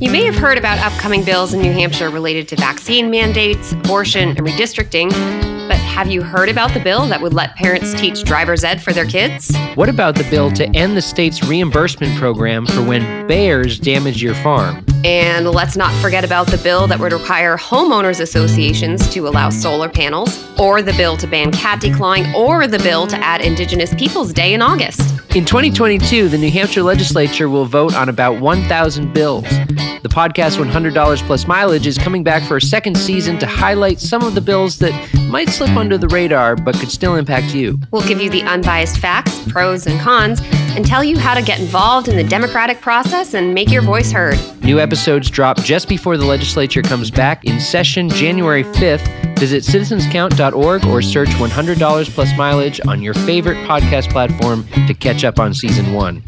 You may have heard about upcoming bills in New Hampshire related to vaccine mandates, abortion, and redistricting, but have you heard about the bill that would let parents teach driver's ed for their kids? What about the bill to end the state's reimbursement program for when bears damage your farm? And let's not forget about the bill that would require homeowners associations to allow solar panels, or the bill to ban cat declawing, or the bill to add Indigenous Peoples Day in August. In 2022, the New Hampshire legislature will vote on about 1,000 bills. The podcast $100 plus mileage is coming back for a second season to highlight some of the bills that might slip under the radar but could still impact you. We'll give you the unbiased facts, pros, and cons, and tell you how to get involved in the democratic process and make your voice heard. New episodes drop just before the legislature comes back in session January 5th. Visit citizenscount.org or search $100 plus mileage on your favorite podcast platform to catch up on season one.